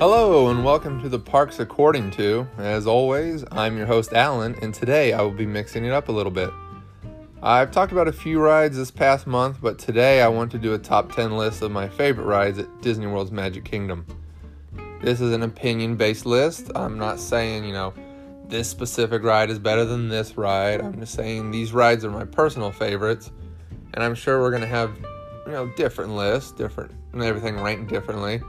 Hello, and welcome to the Parks According to. As always, I'm your host, Alan, and today I will be mixing it up a little bit. I've talked about a few rides this past month, but today I want to do a top 10 list of my favorite rides at Disney World's Magic Kingdom. This is an opinion based list. I'm not saying, you know, this specific ride is better than this ride. I'm just saying these rides are my personal favorites, and I'm sure we're going to have, you know, different lists, different, and everything ranked differently.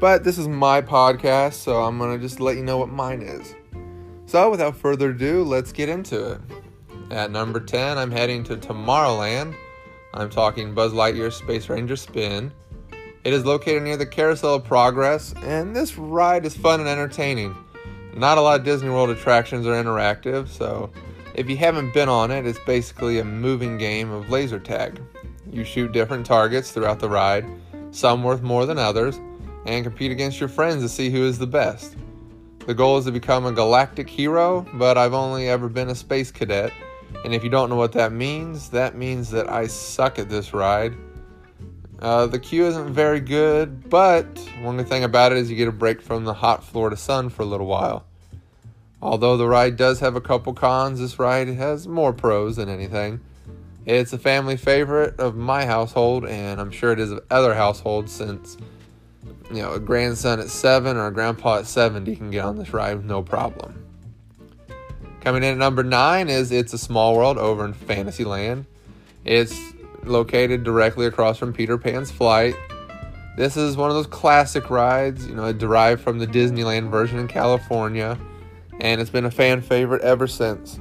But this is my podcast, so I'm going to just let you know what mine is. So, without further ado, let's get into it. At number 10, I'm heading to Tomorrowland. I'm talking Buzz Lightyear Space Ranger Spin. It is located near the Carousel of Progress, and this ride is fun and entertaining. Not a lot of Disney World attractions are interactive, so if you haven't been on it, it's basically a moving game of laser tag. You shoot different targets throughout the ride, some worth more than others and compete against your friends to see who is the best. The goal is to become a galactic hero, but I've only ever been a space cadet. And if you don't know what that means, that means that I suck at this ride. Uh, the queue isn't very good, but one good thing about it is you get a break from the hot Florida sun for a little while. Although the ride does have a couple cons, this ride has more pros than anything. It's a family favorite of my household, and I'm sure it is of other households since you know, a grandson at seven or a grandpa at 70 can get on this ride with no problem. Coming in at number nine is It's a Small World over in Fantasyland. It's located directly across from Peter Pan's flight. This is one of those classic rides, you know, derived from the Disneyland version in California, and it's been a fan favorite ever since.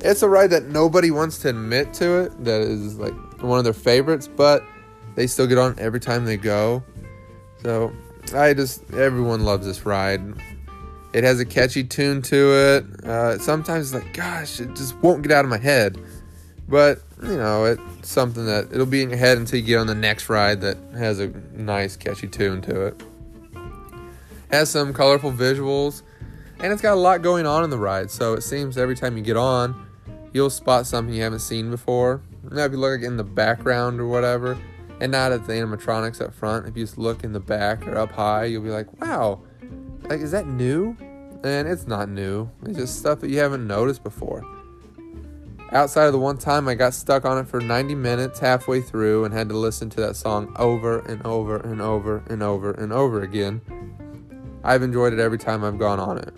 It's a ride that nobody wants to admit to it, that is like one of their favorites, but they still get on every time they go. So I just everyone loves this ride. It has a catchy tune to it. Uh, sometimes it's like, gosh, it just won't get out of my head. But you know, it's something that it'll be in your head until you get on the next ride that has a nice, catchy tune to it. Has some colorful visuals, and it's got a lot going on in the ride. So it seems every time you get on, you'll spot something you haven't seen before. Now, if you look in the background or whatever, and not at the animatronics up front. If you just look in the back or up high, you'll be like, wow, like, is that new? And it's not new, it's just stuff that you haven't noticed before. Outside of the one time I got stuck on it for 90 minutes halfway through and had to listen to that song over and over and over and over and over again, I've enjoyed it every time I've gone on it.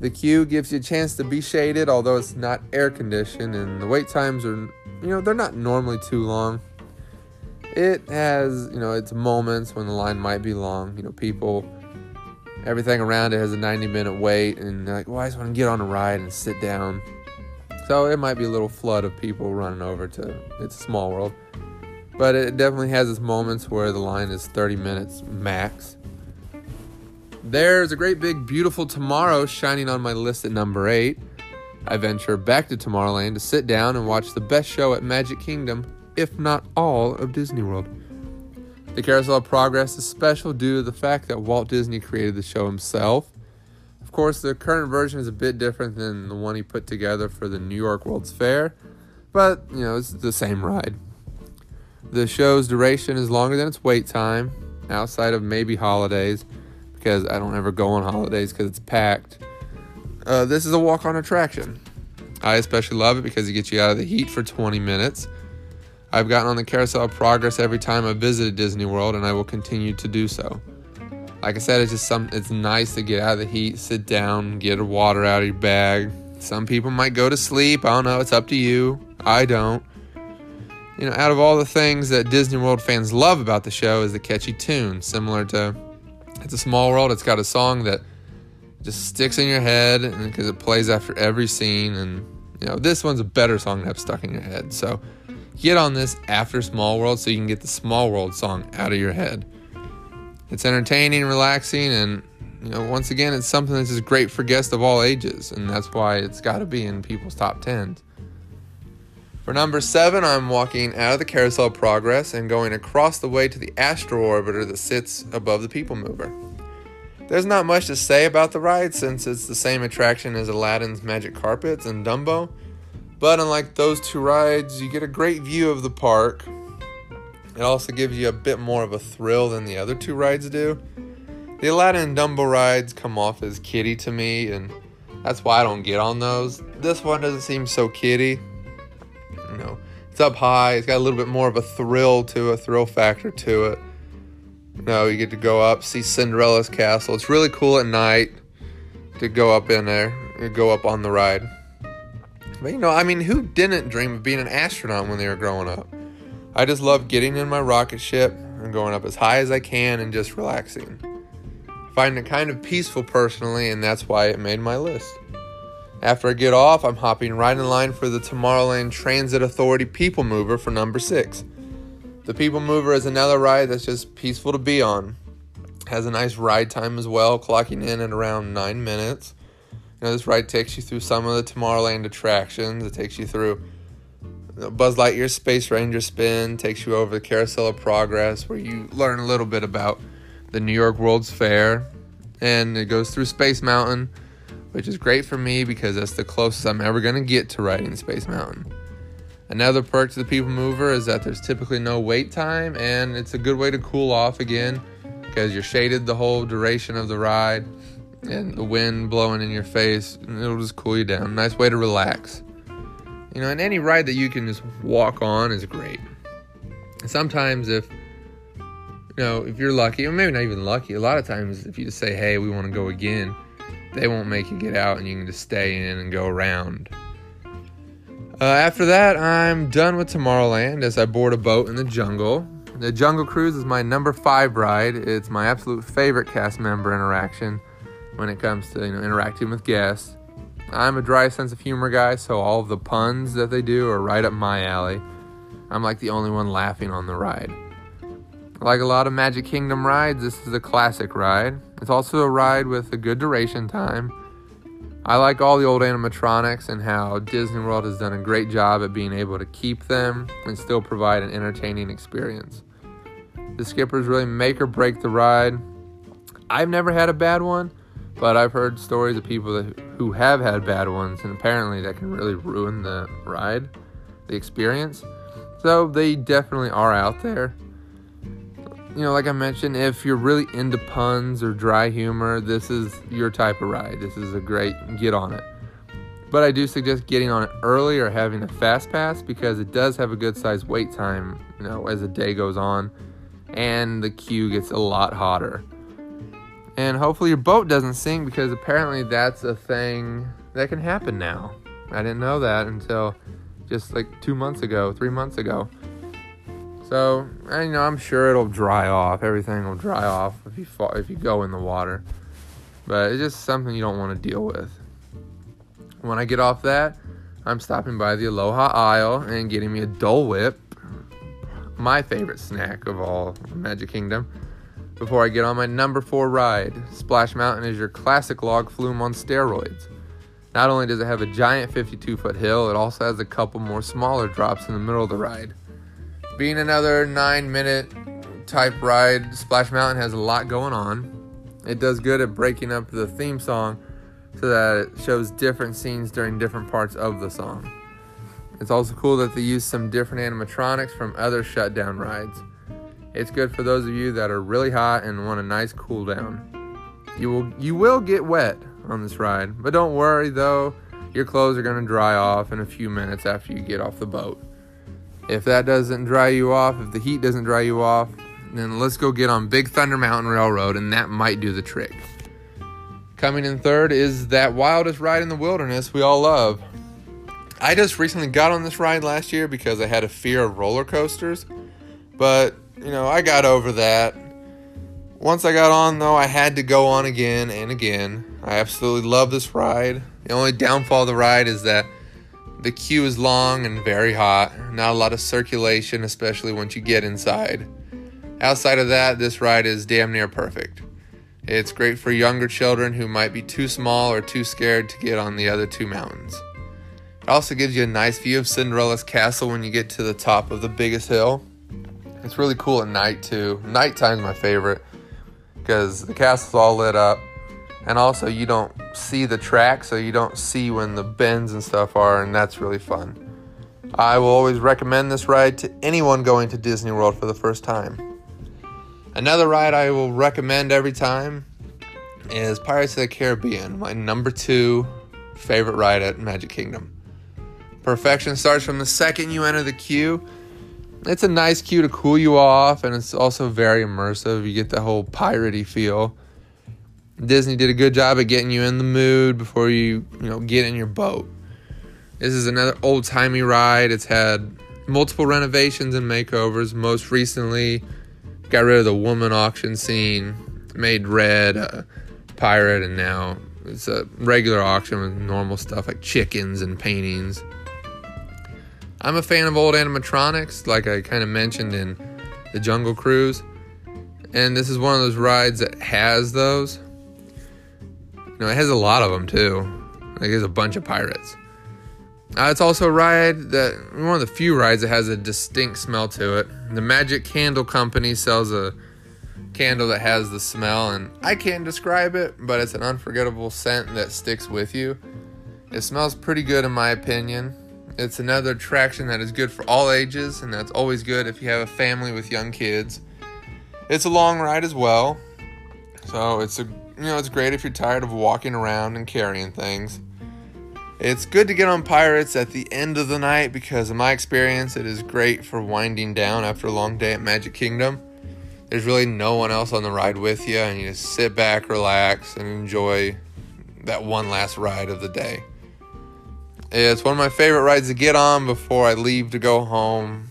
The queue gives you a chance to be shaded, although it's not air conditioned, and the wait times are, you know, they're not normally too long it has, you know, its moments when the line might be long. You know, people, everything around it has a 90 minute wait, and they're like, well, I just want to get on a ride and sit down. So it might be a little flood of people running over to It's a Small World. But it definitely has its moments where the line is 30 minutes max. There's a great big beautiful tomorrow shining on my list at number 8. I venture back to Tomorrowland to sit down and watch the best show at Magic Kingdom if not all, of Disney World. The Carousel of Progress is special due to the fact that Walt Disney created the show himself. Of course, the current version is a bit different than the one he put together for the New York World's Fair, but you know, it's the same ride. The show's duration is longer than its wait time, outside of maybe holidays, because I don't ever go on holidays because it's packed. Uh, this is a walk on attraction. I especially love it because it gets you out of the heat for 20 minutes I've gotten on the carousel of progress every time I visited Disney World, and I will continue to do so. Like I said, it's just some. It's nice to get out of the heat, sit down, get water out of your bag. Some people might go to sleep. I don't know. It's up to you. I don't. You know, out of all the things that Disney World fans love about the show is the catchy tune, similar to It's a Small World. It's got a song that just sticks in your head because it plays after every scene, and you know this one's a better song to have stuck in your head. So Get on this after Small World so you can get the Small World song out of your head. It's entertaining, relaxing, and you know, once again, it's something that's just great for guests of all ages, and that's why it's got to be in people's top tens. For number seven, I'm walking out of the Carousel Progress and going across the way to the Astro Orbiter that sits above the People Mover. There's not much to say about the ride since it's the same attraction as Aladdin's Magic Carpets and Dumbo, but unlike those two rides, you get a great view of the park. It also gives you a bit more of a thrill than the other two rides do. The Aladdin and Dumbo rides come off as kiddie to me, and that's why I don't get on those. This one doesn't seem so kiddie. You know, it's up high. It's got a little bit more of a thrill to a thrill factor to it. You know, you get to go up, see Cinderella's castle. It's really cool at night to go up in there, go up on the ride. But you know, I mean, who didn't dream of being an astronaut when they were growing up? I just love getting in my rocket ship and going up as high as I can and just relaxing. I find it kind of peaceful personally, and that's why it made my list. After I get off, I'm hopping right in line for the Tomorrowland Transit Authority People Mover for number six. The People Mover is another ride that's just peaceful to be on. Has a nice ride time as well, clocking in at around nine minutes. Know, this ride takes you through some of the Tomorrowland attractions. It takes you through Buzz Lightyear Space Ranger spin, takes you over the Carousel of Progress, where you learn a little bit about the New York World's Fair. And it goes through Space Mountain, which is great for me because that's the closest I'm ever going to get to riding Space Mountain. Another perk to the People Mover is that there's typically no wait time, and it's a good way to cool off again because you're shaded the whole duration of the ride and the wind blowing in your face, it'll just cool you down. Nice way to relax. You know, and any ride that you can just walk on is great. Sometimes if you know, if you're lucky, or maybe not even lucky, a lot of times if you just say, "Hey, we want to go again," they won't make you get out, and you can just stay in and go around. Uh, after that, I'm done with Tomorrowland as I board a boat in the jungle. The Jungle Cruise is my number five ride. It's my absolute favorite cast member interaction when it comes to you know interacting with guests. I'm a dry sense of humor guy, so all the puns that they do are right up my alley. I'm like the only one laughing on the ride. Like a lot of Magic Kingdom rides, this is a classic ride. It's also a ride with a good duration time. I like all the old animatronics and how Disney World has done a great job at being able to keep them and still provide an entertaining experience. The skippers really make or break the ride. I've never had a bad one, but I've heard stories of people that, who have had bad ones, and apparently that can really ruin the ride, the experience. So they definitely are out there. You know, like I mentioned, if you're really into puns or dry humor, this is your type of ride. This is a great get on it. But I do suggest getting on it early or having a fast pass because it does have a good sized wait time, you know, as the day goes on and the queue gets a lot hotter. And hopefully your boat doesn't sink because apparently that's a thing that can happen now. I didn't know that until just like two months ago, three months ago. So, and, you know, I'm sure it'll dry off. Everything will dry off if you fall, if you go in the water. But it's just something you don't want to deal with. When I get off that, I'm stopping by the Aloha Isle and getting me a Dole Whip, my favorite snack of all Magic Kingdom before I get on my number four ride. Splash Mountain is your classic log flume on steroids. Not only does it have a giant 52 foot hill, it also has a couple more smaller drops in the middle of the ride. Being another 9 minute type ride, Splash Mountain has a lot going on. It does good at breaking up the theme song so that it shows different scenes during different parts of the song. It's also cool that they use some different animatronics from other shutdown rides. It's good for those of you that are really hot and want a nice cool down. You will you will get wet on this ride, but don't worry though, your clothes are going to dry off in a few minutes after you get off the boat. If that doesn't dry you off, if the heat doesn't dry you off, then let's go get on Big Thunder Mountain Railroad and that might do the trick. Coming in third is that wildest ride in the wilderness we all love. I just recently got on this ride last year because I had a fear of roller coasters, but you know, I got over that. Once I got on, though, I had to go on again and again. I absolutely love this ride. The only downfall of the ride is that the queue is long and very hot. Not a lot of circulation, especially once you get inside. Outside of that, this ride is damn near perfect. It's great for younger children who might be too small or too scared to get on the other two mountains. It also gives you a nice view of Cinderella's castle when you get to the top of the biggest hill. It's really cool at night too. Nighttime's my favorite because the castle's all lit up, and also you don't see the track, so you don't see when the bends and stuff are, and that's really fun. I will always recommend this ride to anyone going to Disney World for the first time. Another ride I will recommend every time is Pirates of the Caribbean, my number two favorite ride at Magic Kingdom. Perfection starts from the second you enter the queue. It's a nice queue to cool you off, and it's also very immersive. You get the whole piratey feel. Disney did a good job of getting you in the mood before you, you know, get in your boat. This is another old timey ride. It's had multiple renovations and makeovers. Most recently, got rid of the woman auction scene, made Redd a pirate, and now it's a regular auction with normal stuff like chickens and paintings. I'm a fan of old animatronics, like I kind of mentioned in the Jungle Cruise. And this is one of those rides that has those. You know, it has a lot of them too. Like there's a bunch of pirates. Uh, it's also a ride that one of the few rides that has a distinct smell to it. The Magic Candle Company sells a candle that has the smell, and I can't describe it, but it's an unforgettable scent that sticks with you. It smells pretty good, in my opinion. It's another attraction that is good for all ages, and that's always good if you have a family with young kids. It's a long ride as well, so it's a you know it's great if you're tired of walking around and carrying things. It's good to get on Pirates at the end of the night because, in my experience, it is great for winding down after a long day at Magic Kingdom. There's really no one else on the ride with you, and you just sit back, relax, and enjoy that one last ride of the day. It's one of my favorite rides to get on before I leave to go home,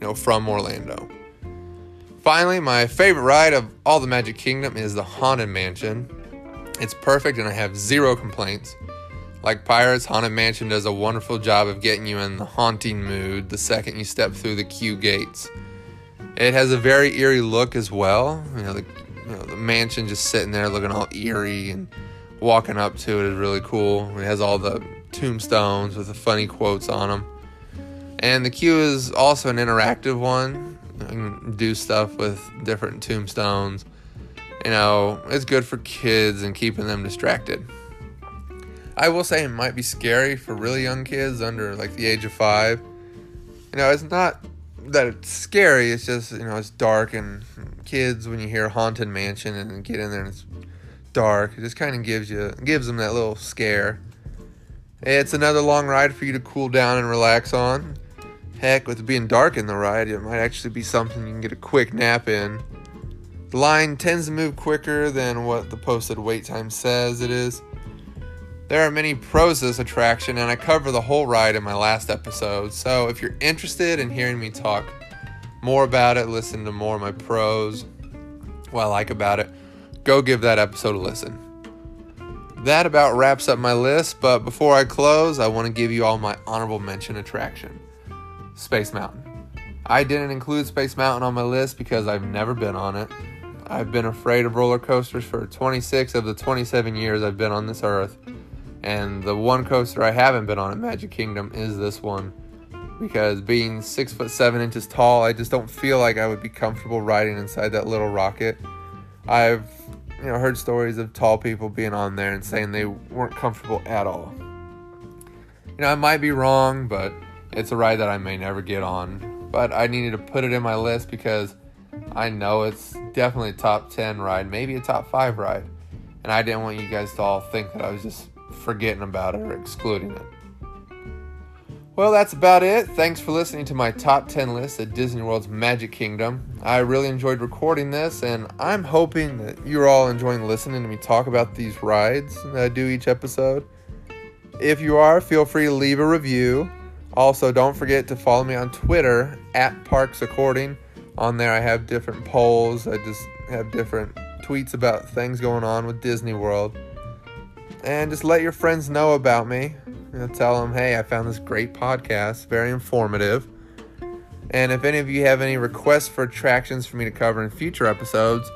you know, from Orlando. Finally, my favorite ride of all the Magic Kingdom is the Haunted Mansion. It's perfect, and I have zero complaints. Like Pirates, Haunted Mansion does a wonderful job of getting you in the haunting mood the second you step through the queue gates. It has a very eerie look as well. You know, the, you know, the mansion just sitting there looking all eerie and walking up to it is really cool. It has all the tombstones with the funny quotes on them. And the queue is also an interactive one. You can do stuff with different tombstones. You know, it's good for kids and keeping them distracted. I will say it might be scary for really young kids under like the age of five. You know, it's not that it's scary. It's just you know it's dark and kids when you hear haunted mansion and get in there and it's dark, it just kind of gives you gives them that little scare. It's another long ride for you to cool down and relax on. Heck, with it being dark in the ride, it might actually be something you can get a quick nap in. The line tends to move quicker than what the posted wait time says it is. There are many pros to this attraction, and I cover the whole ride in my last episode. So if you're interested in hearing me talk more about it, listen to more of my pros, what I like about it, go give that episode a listen. That about wraps up my list, but before I close, I want to give you all my honorable mention attraction Space Mountain. I didn't include Space Mountain on my list because I've never been on it. I've been afraid of roller coasters for 26 of the 27 years I've been on this earth. And the one coaster I haven't been on at Magic Kingdom is this one. Because being six foot seven inches tall, I just don't feel like I would be comfortable riding inside that little rocket. I've you know heard stories of tall people being on there and saying they weren't comfortable at all. You know, I might be wrong, but it's a ride that I may never get on. But I needed to put it in my list because I know it's definitely a top 10 ride, maybe a top 5 ride. And I didn't want you guys to all think that I was just forgetting about it or excluding it. Well, that's about it. Thanks for listening to my top 10 list at Disney World's Magic Kingdom. I really enjoyed recording this, and I'm hoping that you're all enjoying listening to me talk about these rides that I do each episode. If you are, feel free to leave a review. Also, don't forget to follow me on Twitter at Parks According. On there, I have different polls, I just have different tweets about things going on with Disney World and just let your friends know about me. You know, tell them, hey, I found this great podcast, very informative. And if any of you have any requests for attractions for me to cover in future episodes,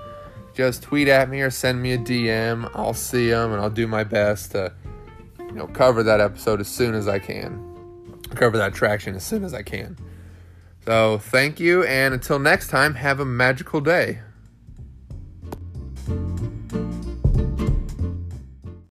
just tweet at me or send me a DM. I'll see them and I'll do my best to, you know, cover that episode as soon as I can. Cover that attraction as soon as I can. So thank you, and until next time, have a magical day.